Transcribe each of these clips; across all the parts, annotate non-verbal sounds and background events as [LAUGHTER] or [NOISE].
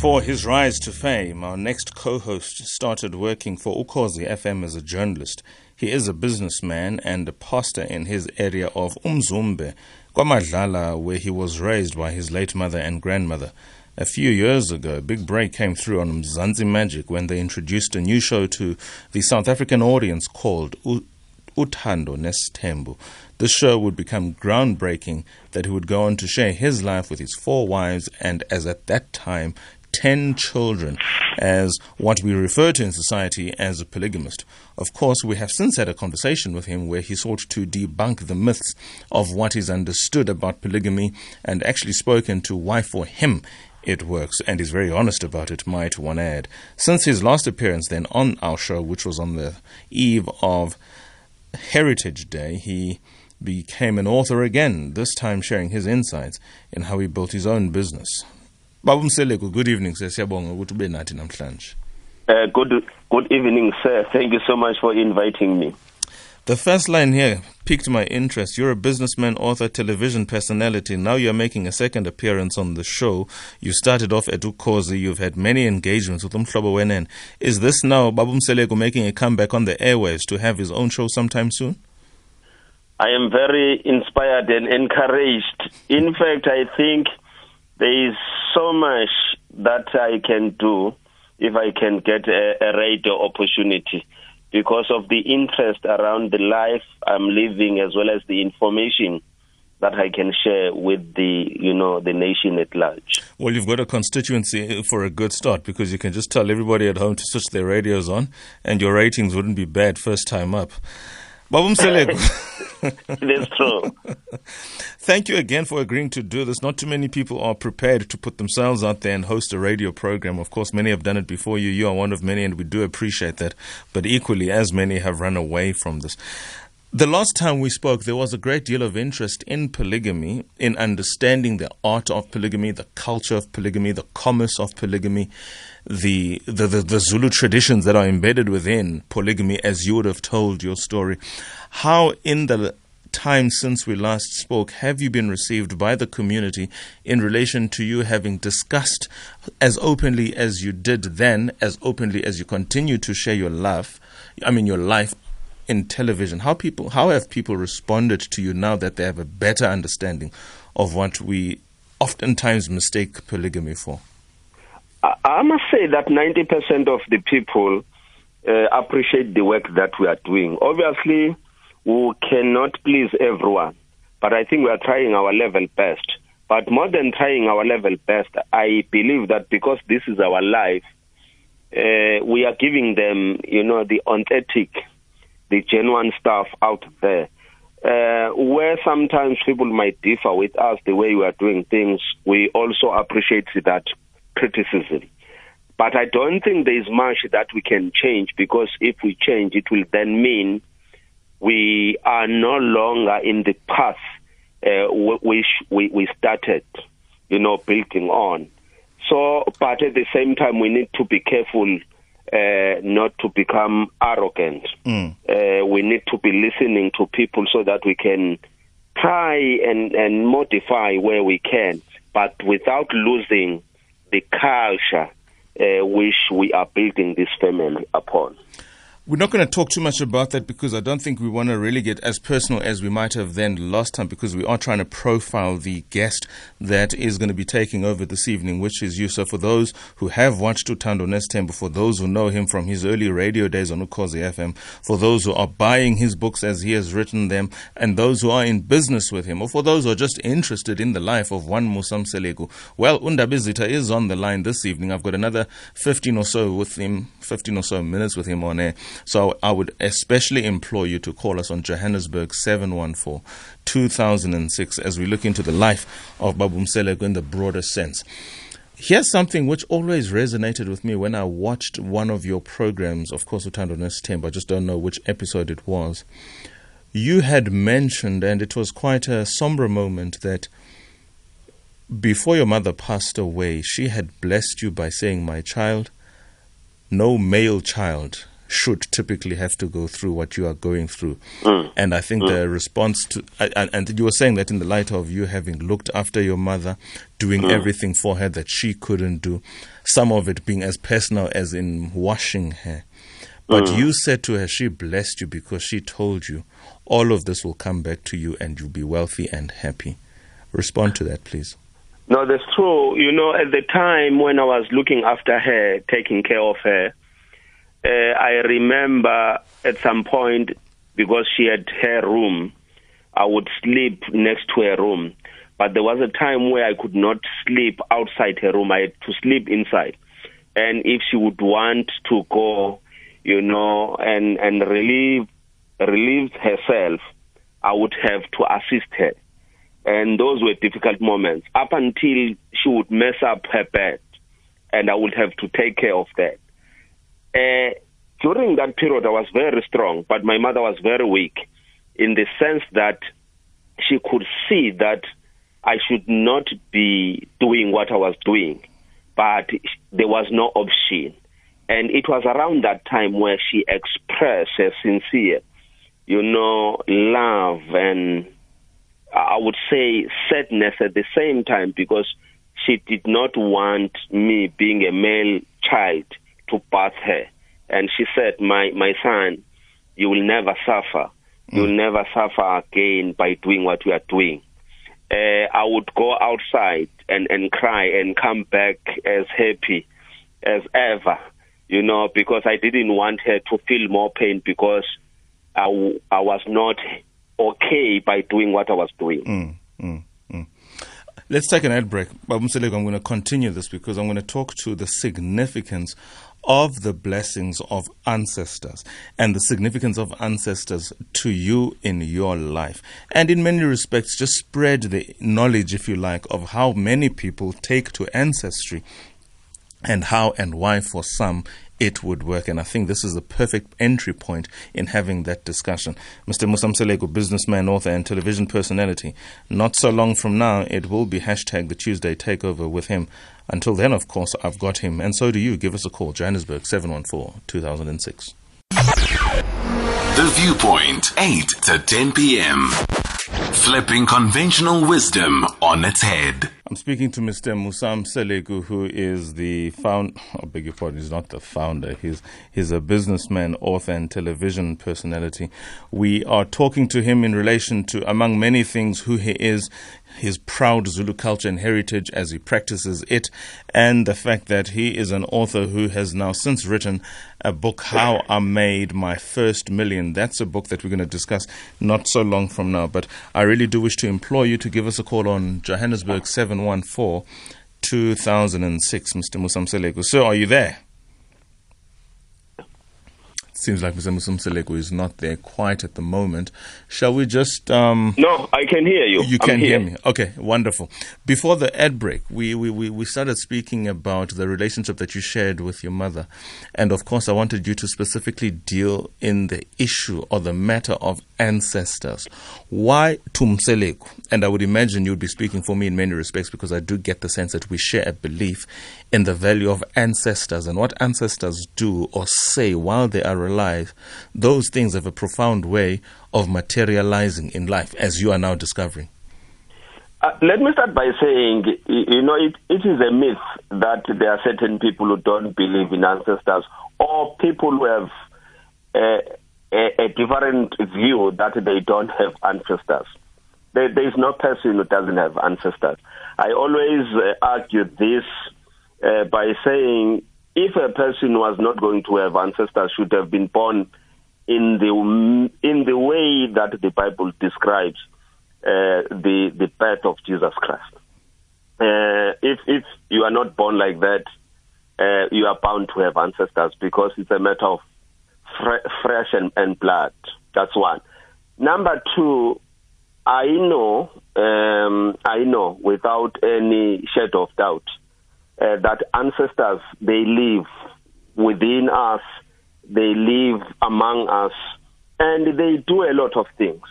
Before his rise to fame, our next co-host started working for Ukhozi FM as a journalist. He is a businessman and a pastor in his area of Umzumbe, Kwamadlala, where he was raised by his late mother and grandmother. A few years ago, a big break came through on Mzansi Magic when they introduced a new show to the South African audience called Uthando Nesithembu. This show would become groundbreaking that he would go on to share his life with his four wives and, as at that time, 10 children as what we refer to in society as a polygamist. Of course, we have since had a conversation with him where he sought to debunk the myths of what is understood about polygamy and actually spoken to why for him it works and is very honest about it, might one add. Since his last appearance then on our show, which was on the eve of Heritage Day, he became an author again, this time sharing his insights in how he built his own business. Babu Mseleku, good evening sir. Siyabonga ukuthi ube nathi namhlanje. Uh, good good evening sir. Thank you so much for inviting me. The first line here piqued my interest. You're a businessman, author, television personality. Now you're making a second appearance on the show. You started off at Ukhozi. You've had many engagements with Umhlobo Wenene. Is this now Babu Mseleku making a comeback on the airwaves to have his own show sometime soon? I am very inspired and encouraged. In fact, I think there is so much that I can do if I can get a, a radio opportunity because of the interest around the life I'm living as well as the information that I can share with the you know the nation at large. Well, you've got a constituency for a good start because you can just tell everybody at home to switch their radios on, and your ratings wouldn't be bad first time up. Babum. [LAUGHS] is true. [LAUGHS] Thank you again for agreeing to do this. Not too many people are prepared to put themselves out there and host a radio program. Of course, many have done it before you. You are one of many, and we do appreciate that. But equally, as many have run away from this. The last time we spoke, there was a great deal of interest in polygamy, in understanding the art of polygamy, the culture of polygamy, the commerce of polygamy, the, the, the, the, Zulu traditions that are embedded within polygamy, as you would have told your story. How, in the time since we last spoke, have you been received by the community in relation to you having discussed as openly as you did then, as openly as you continue to share your life, I mean, your life in television? How people, how have people responded to you now that they have a better understanding of what we oftentimes mistake polygamy for? I must say that 90% of the people uh, appreciate the work that we are doing. Obviously, we cannot please everyone, but I think we are trying our level best. But more than trying our level best, I believe that because this is our life, uh, we are giving them, you know, the authentic, the genuine stuff out there. Uh, where sometimes people might differ with us the way we are doing things, we also appreciate that criticism. But I don't think there is much that we can change because if we change, it will then mean we are no longer in the path uh, which we, we started, you know, building on. So, but at the same time, we need to be careful uh, not to become arrogant. Mm. Uh, we need to be listening to people so that we can try and, and modify where we can, but without losing the culture uh, which we are building this family upon. We're not going to talk too much about that because I don't think we want to really get as personal as we might have then last time because we are trying to profile the guest that is going to be taking over this evening, which is you. So for those who have watched Uthando Nesithembu, for those who know him from his early radio days on Ukhozi FM, for those who are buying his books as he has written them, and those who are in business with him, or for those who are just interested in the life of one Musa Mseleku, well, Undabizita is on the line this evening. I've got another 15 or so with him, 15 or so minutes with him on air. So I would especially implore you to call us on Johannesburg 714 2006 as we look into the life of Babu Mseleku in the broader sense. Here's something which always resonated with me when I watched one of your programs, of course, Uthando Nesithembu, I just don't know which episode it was. You had mentioned, and it was quite a somber moment, that before your mother passed away, she had blessed you by saying, My child, no male child should typically have to go through what you are going through. Mm. And I think mm. the response to, and, and, you were saying that in the light of you having looked after your mother, doing mm. everything for her that she couldn't do, some of it being as personal as in washing her. But mm. you said to her, she blessed you because she told you all of this will come back to you and you'll be wealthy and happy. Respond to that, please. No, that's true. You know, at the time when I was looking after her, taking care of her, uh, I remember at some point, because she had her room, I would sleep next to her room. But there was a time where I could not sleep outside her room. I had to sleep inside. And if she would want to go, you know, and, and relieve, relieve herself, I would have to assist her and those were difficult moments up until she would mess up her bed, and I would have to take care of that. Uh, during that period, I was very strong, but my mother was very weak in the sense that she could see that I should not be doing what I was doing, but there was no option. And it was around that time where she expressed her sincere, you know, love and I would say sadness at the same time because she did not want me being a male child to birth her. And she said, my, my son, you will never suffer. You will mm. never suffer again by doing what you are doing. Uh, I would go outside and, and cry and come back as happy as ever, you know, because I didn't want her to feel more pain because I, I was not okay by doing what I was doing. Mm, mm, mm. Let's take an ad break. I'm going to continue this because I'm going to talk to the significance of the blessings of ancestors and the significance of ancestors to you in your life. And in many respects, just spread the knowledge, if you like, of how many people take to ancestry and how and why for some it would work. And I think this is the perfect entry point in having that discussion. Mr. Musa Mseleku, businessman, author, and television personality. Not so long from now, it will be hashtag the Tuesday takeover with him. Until then, of course, I've got him. And so do you. Give us a call. Johannesburg 714 2006. The Viewpoint, 8 to 10 p.m. Flipping conventional wisdom on its head. I'm speaking to Mr. Musa Mseleku, who is the found. I beg your pardon, he's not the founder. He's he's a businessman, author, and television personality. We are talking to him in relation to, among many things, who he is, his proud Zulu culture and heritage as he practices it, and the fact that he is an author who has now since written a book, How I Made My First Million. That's a book that we're going to discuss not so long from now. But I really do wish to implore you to give us a call on Johannesburg 714 2006, Mr. Musa Mseleku. Sir, are you there? Seems like Mr. Musa Mseleku is not there quite at the moment. Shall we just? Um, no, I can hear you. You can hear me. Okay, wonderful. Before the ad break, we, we, we, we started speaking about the relationship that you shared with your mother. And of course, I wanted you to specifically deal in the issue or the matter of ancestors. Why Tumseleku? And I would imagine you would be speaking for me in many respects because I do get the sense that we share a belief in the value of ancestors and what ancestors do or say while they are alive. Those things have a profound way of materializing in life, as you are now discovering. Uh, let me start by saying, you know, it, it is a myth that there are certain people who don't believe in ancestors or people who have a, a, a different view that they don't have ancestors. There, there is no person who doesn't have ancestors. I always uh, argue this uh, by saying if a person was not going to have ancestors, should have been born in the in the way that the Bible describes uh, the the birth of Jesus Christ. Uh, if if you are not born like that, uh, you are bound to have ancestors because it's a matter of fre- fresh and, and blood. That's one. Number two, I know, um, I know without any shadow of doubt uh, that ancestors they live within us, they live among us, and they do a lot of things.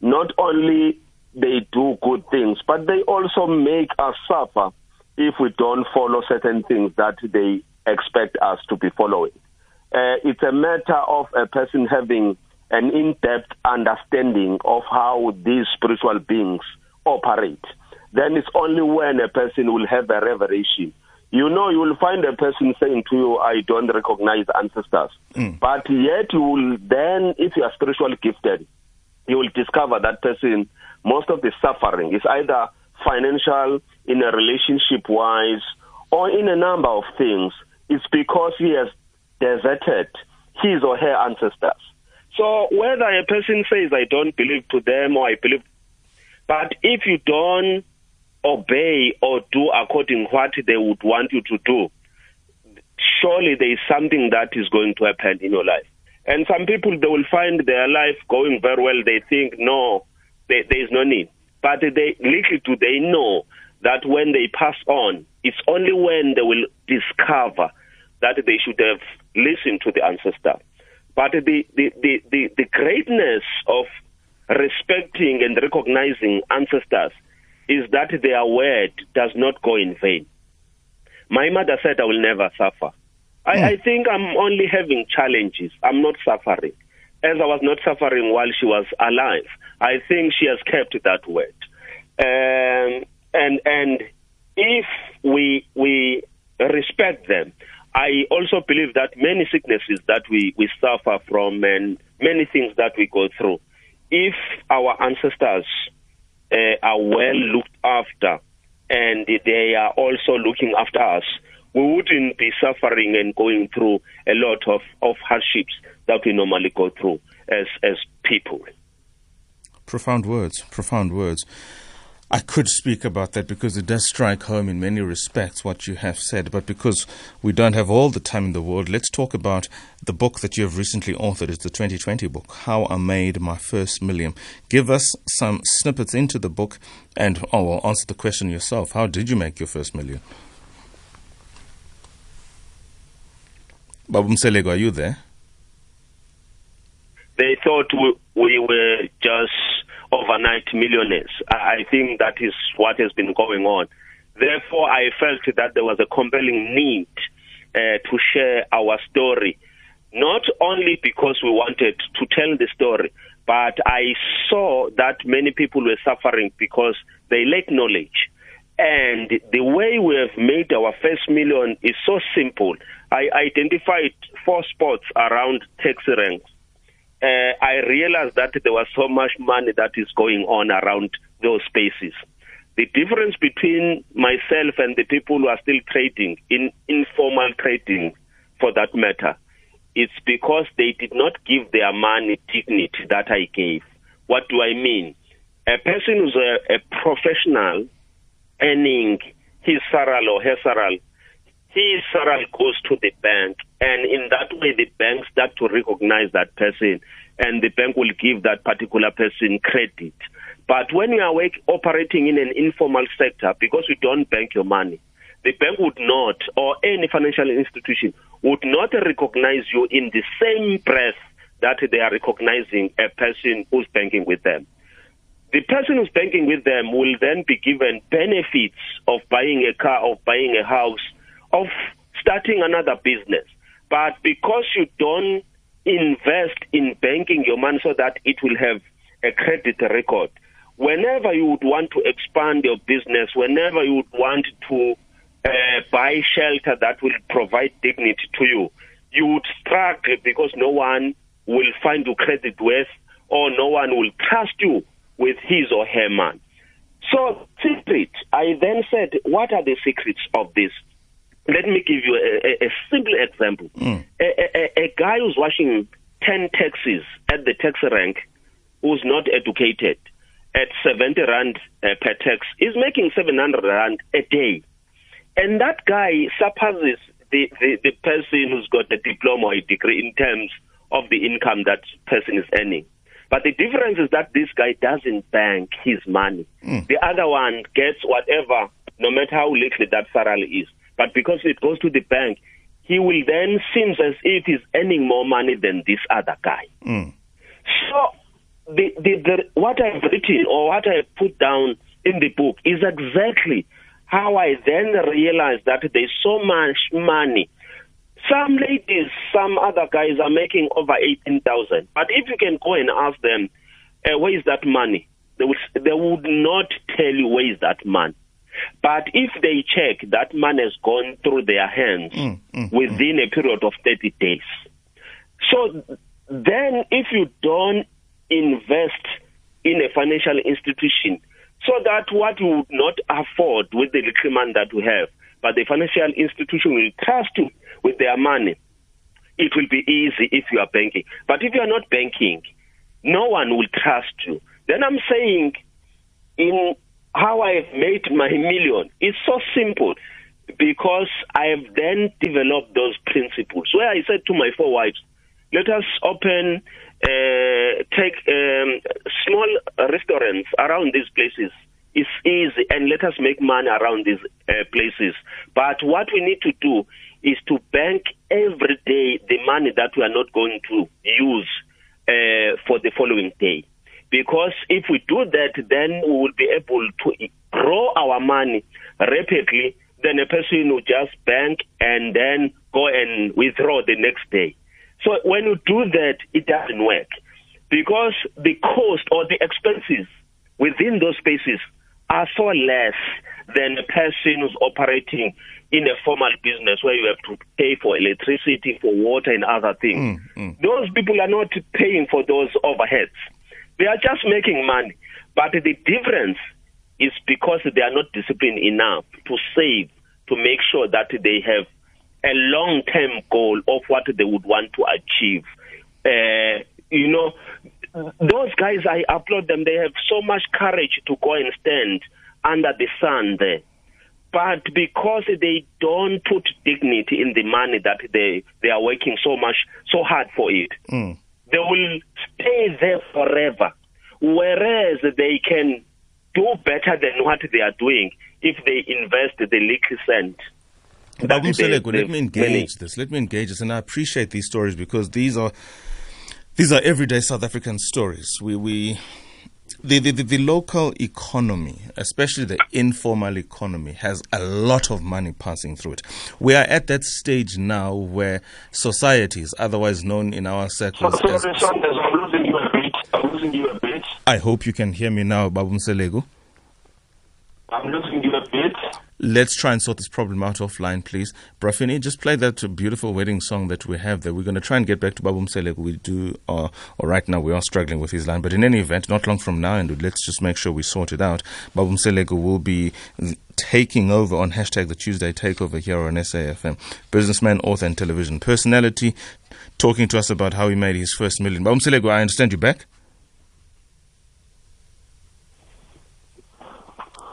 Not only they do good things, but they also make us suffer if we don't follow certain things that they expect us to be following. Uh, it's a matter of a person having an in-depth understanding of how these spiritual beings operate. Then it's only when a person will have a revelation you know, you will find a person saying to you, I don't recognize ancestors. Mm. But yet you will then, if you are spiritually gifted, you will discover that person, most of the suffering is either financial, in a relationship wise, or in a number of things. It's because he has deserted his or her ancestors. So whether a person says, I don't believe to them or I believe, but if you don't obey or do according what they would want you to do, surely there is something that is going to happen in your life. And some people, they will find their life going very well. They think, no, there is no need. But they, little do they know that when they pass on, it's only when they will discover that they should have listened to the ancestor. But the, the, the, the, the greatness of respecting and recognizing ancestors is that their word does not go in vain. My mother said, I will never suffer. I, mm. I think I'm only having challenges. I'm not suffering. As I was not suffering while she was alive, I think she has kept that word. Um, and and if we we respect them, I also believe that many sicknesses that we, we suffer from and many things that we go through, if our ancestors Uh, are well looked after and they are also looking after us, we wouldn't be suffering and going through a lot of, of hardships that we normally go through as, as people. Profound words, profound words. I could speak about that because it does strike home in many respects what you have said. But because we don't have all the time in the world, let's talk about the book that you have recently authored. It's the 2020 book, How I Made My First Million. Give us some snippets into the book and oh, well, answer the question yourself. How did you make your first million? Babu Mseleku, are you there? They thought we, we were just overnight millionaires. I think that is what has been going on. Therefore, I felt that there was a compelling need uh, to share our story, not only because we wanted to tell the story, but I saw that many people were suffering because they lack knowledge. And the way we have made our first million is so simple. I identified four spots around taxi ranks uh, I realized that there was so much money that is going on around those spaces. The difference between myself and the people who are still trading, in informal trading for that matter, it's because they did not give their money dignity that I gave. What do I mean? A person who's a, a professional earning his saral or her saral his salary goes to the bank, and in that way, the bank start to recognize that person, and the bank will give that particular person credit. But when you are operating in an informal sector, because you don't bank your money, the bank would not, or any financial institution would not recognize you in the same breath that they are recognizing a person who's banking with them. The person who's banking with them will then be given benefits of buying a car, of buying a house, of starting another business. But because you don't invest in banking your money so that it will have a credit record, whenever you would want to expand your business, whenever you would want to uh, buy shelter that will provide dignity to you, you would struggle because no one will find you credit worth or no one will trust you with his or her money. So, secret, I then said, what are the secrets of this? Let me give you a, a, a simple example. Mm. A, a, guy who's washing 10 taxis at the taxi rank who's not educated at 70 rand uh, per tax is making 700 rand a day. And that guy surpasses the, the, the person who's got a diploma or a degree in terms of the income that person is earning. But the difference is that this guy doesn't bank his money. Mm. The other one gets whatever, no matter how little that salary is. But because it goes to the bank, he will then seems as if he's earning more money than this other guy. Mm. So the, the, the, what I've written or what I put down in the book is exactly how I then realized that there's so much money. Some ladies, some other guys are making over 18,000. But if you can go and ask them, uh, where is that money? They would, they would not tell you where is that money. But if they check that money has gone through their hands Mm, mm, within a period of 30 days. So then, if you don't invest in a financial institution, so that what you would not afford with the little money that we have, but the financial institution will trust you with their money, it will be easy if you are banking. But if you are not banking, no one will trust you. Then I'm saying, in how I have made my million, it's so simple because I have then developed those principles. Where I said to my four wives, let us open, uh, take um, small restaurants around these places. It's easy, and let us make money around these uh, places. But what we need to do is to bank every day the money that we are not going to use uh, for the following day. Because if we do that, then we will be able to grow our money rapidly. Then a person will just bank and then go and withdraw the next day. So when you do that, it doesn't work because the cost or the expenses within those spaces are so less than a person who's operating in a formal business where you have to pay for electricity, for water, and other things. Mm, mm. Those people are not paying for those overheads. They are just making money. But the difference is because they are not disciplined enough to save, to make sure that they have a long term goal of what they would want to achieve. Uh, you know, those guys, I applaud them. They have so much courage to go and stand under the sun there. But because they don't put dignity in the money that they, they are working so much, so hard for it, they will stay there forever. Whereas they can do better than what they are doing if they invest the little cent. that Babu they- let me engage this. Let me engage this, and I appreciate these stories because these are these are everyday South African stories. We we the, the, the, the local economy, especially the informal economy, has a lot of money passing through it. We are at that stage now where societies, otherwise known in our circles as Saunders, I'm losing you a bit. I'm losing you a bit. I hope you can hear me now, Babu Mseleku. I'm losing you a bit. Let's try and sort this problem out offline, please. Brafini, just play that beautiful wedding song that we have there. We're going to try and get back to Babu Mselek. We do, uh, or right now we are struggling with his line. But in any event, not long from now, and let's just make sure we sort it out. Babu Mselek will be taking over on hashtag the Tuesday takeover here on SAFM. Businessman, author, and television personality, talking to us about how he made his first million. Babu Mselek, I understand you back.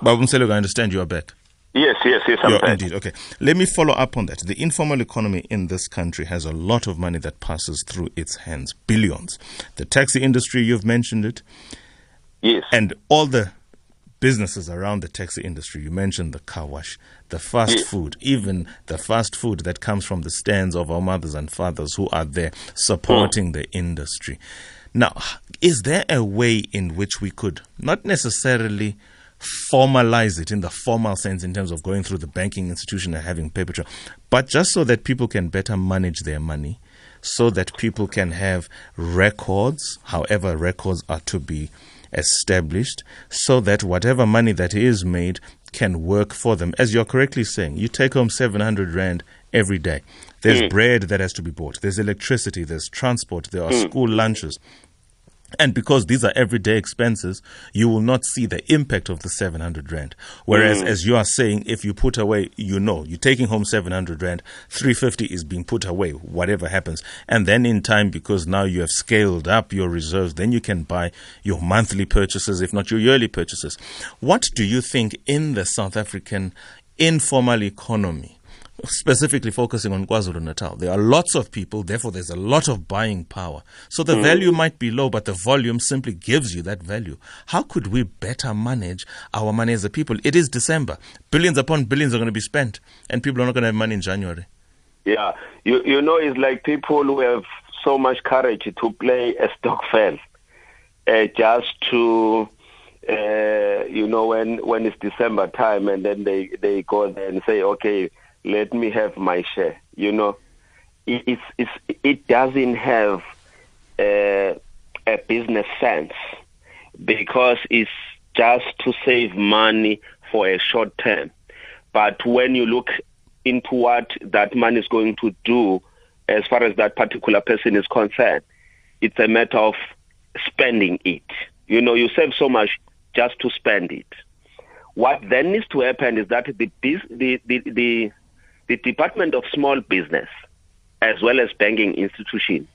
Babu Mselek, I understand you are back. Yes, yes, yes. I'm back. indeed. Okay. Let me follow up on that. The informal economy in this country has a lot of money that passes through its hands, billions. The taxi industry, you've mentioned it, Yes. and all the businesses around the taxi industry. You mentioned the car wash, the fast Yes. food, even the fast food that comes from the stands of our mothers and fathers who are there supporting hmm. the industry. Now, is there a way in which we could not necessarily formalize it in the formal sense in terms of going through the banking institution and having paper trail, but just so that people can better manage their money, so that people can have records, however records are to be established, so that whatever money that is made can work for them. As you're correctly saying, you take home 700 Rand every day. There's mm. bread that has to be bought, there's electricity, there's transport, there are mm. school lunches. And because these are everyday expenses, you will not see the impact of the 700 Rand. Whereas, mm. as you are saying, if you put away, you know, you're taking home 700 Rand, 350 is being put away, whatever happens. And then in time, because now you have scaled up your reserves, then you can buy your monthly purchases, if not your yearly purchases. What do you think in the South African informal economy? Specifically focusing on KwaZulu Natal. There are lots of people, therefore there's a lot of buying power. So the value might be low, but the volume simply gives you that value. How could we better manage our money as a people? It is December. Billions upon billions are going to be spent, and people are not going to have money in January. Yeah, you you know, it's like people who have so much courage to play a stokvel, uh, just to, uh, you know, when when it's December time, and then they they go there and say, okay, let me have my share. You know, it, it's it doesn't have uh, a business sense because it's just to save money for a short term. But when you look into what that money is going to do as far as that particular person is concerned, it's a matter of spending it. You know, you save so much just to spend it. What then needs to happen is that the the the, the, the Department of Small Business, as well as banking institutions,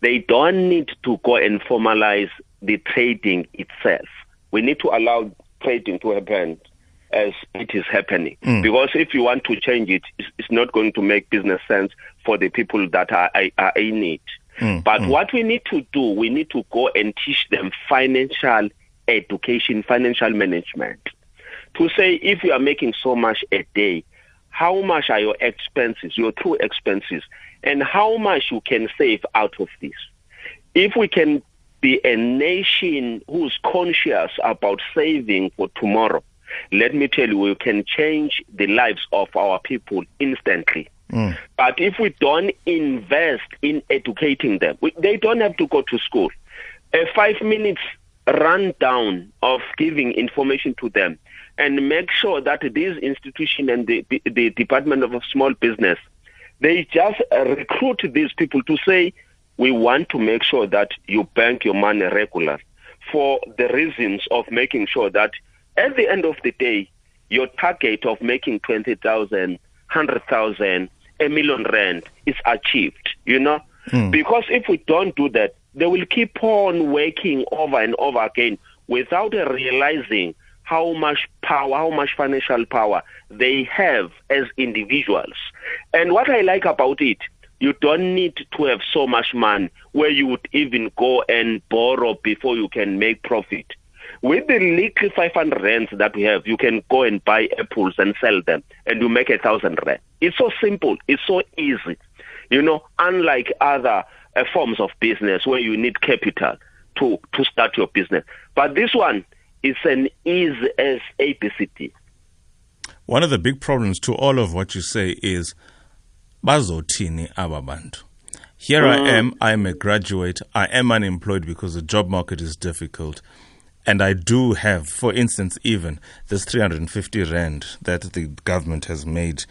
they don't need to go and formalize the trading itself. We need to allow trading to happen as it is happening. Mm. Because if you want to change it, it's, not going to make business sense for the people that are, are in it. Mm. But mm. what we need to do, we need to go and teach them financial education, financial management. To say if you are making so much a day, how much are your expenses, your true expenses, and how much you can save out of this. If we can be a nation who's conscious about saving for tomorrow, let me tell you, we can change the lives of our people instantly. Mm. But if we don't invest in educating them, we, they don't have to go to school. A five minutes rundown of giving information to them and make sure that this institution and the, the, the Department of Small Business, they just recruit these people to say, we want to make sure that you bank your money regular for the reasons of making sure that at the end of the day, your target of making 20,000, 100,000, a million rand is achieved, you know? Mm. Because if we don't do that, they will keep on working over and over again without realizing how much power, how much financial power they have as individuals. And what I like about it, you don't need to have so much money where you would even go and borrow before you can make profit. With the little 500 rands that we have, you can go and buy apples and sell them, and you make a thousand rand. It's so simple. It's so easy. You know, unlike other uh, forms of business where you need capital to, to start your business. But this one is an easy as ABCD. One of the big problems to all of what you say is bazotini ababantu. Here mm. I am, I'm a graduate, I am unemployed because the job market is difficult. And I do have, for instance, even this 350 Rand that the government has made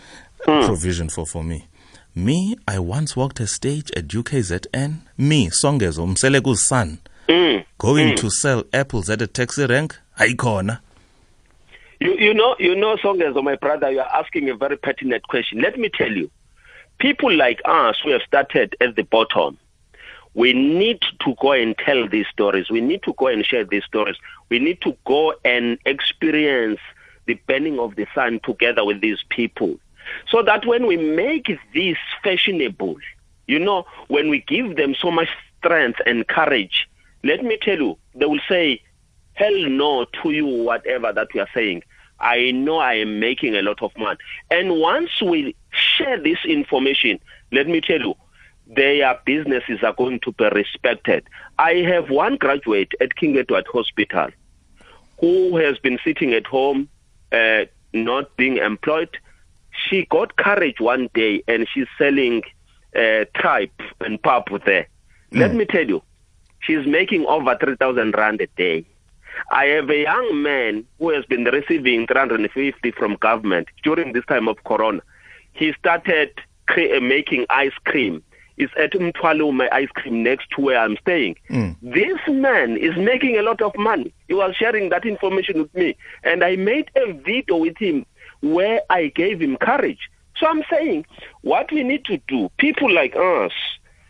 mm. provision for for me. Me, I once walked a stage at UKZN. Me, Songezo, Mselegu's son, mm. going mm. to sell apples at a taxi rank. Haikona. You, you know, you know, Songezo, my brother, you are asking a very pertinent question. Let me tell you, people like us who have started at the bottom, we need to go and tell these stories. We need to go and share these stories. We need to go and experience the burning of the sun together with these people. So that when we make this fashionable, you know, when we give them so much strength and courage, let me tell you, they will say, hell no to you, whatever that we are saying. I know I am making a lot of money. And once we share this information, let me tell you, their businesses are going to be respected. I have one graduate at King Edward Hospital who has been sitting at home, uh, not being employed. She got courage one day and she's selling uh, tripe and pap there. Mm. Let me tell you, she's making over 3,000 rand a day. I have a young man who has been receiving 350 from government during this time of corona. He started cre- making ice cream It's at Mtwalo, my ice cream next to where I'm staying. Mm. This man is making a lot of money. He was sharing that information with me. And I made a video with him where I gave him courage. So I'm saying what we need to do, people like us,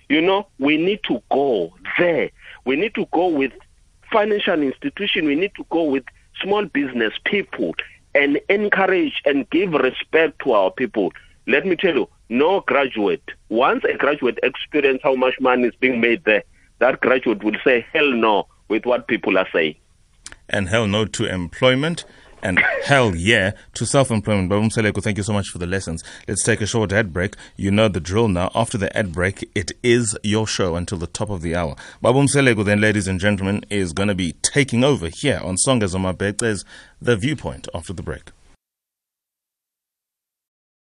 you know, we need to go there. We need to go with financial institution. We need to go with small business people and encourage and give respect to our people. Let me tell you, no graduate, once a graduate experience how much money is being made there, that graduate will say hell no with what people are saying. And hell no to employment and hell yeah to self-employment. Babu Mseleku, thank you so much for the lessons. Let's take a short ad break. You know the drill now. After the ad break, it is your show until the top of the hour. Babu Mseleku, then, ladies and gentlemen, is going to be taking over here on Songas on My Bed. There's the viewpoint after the break.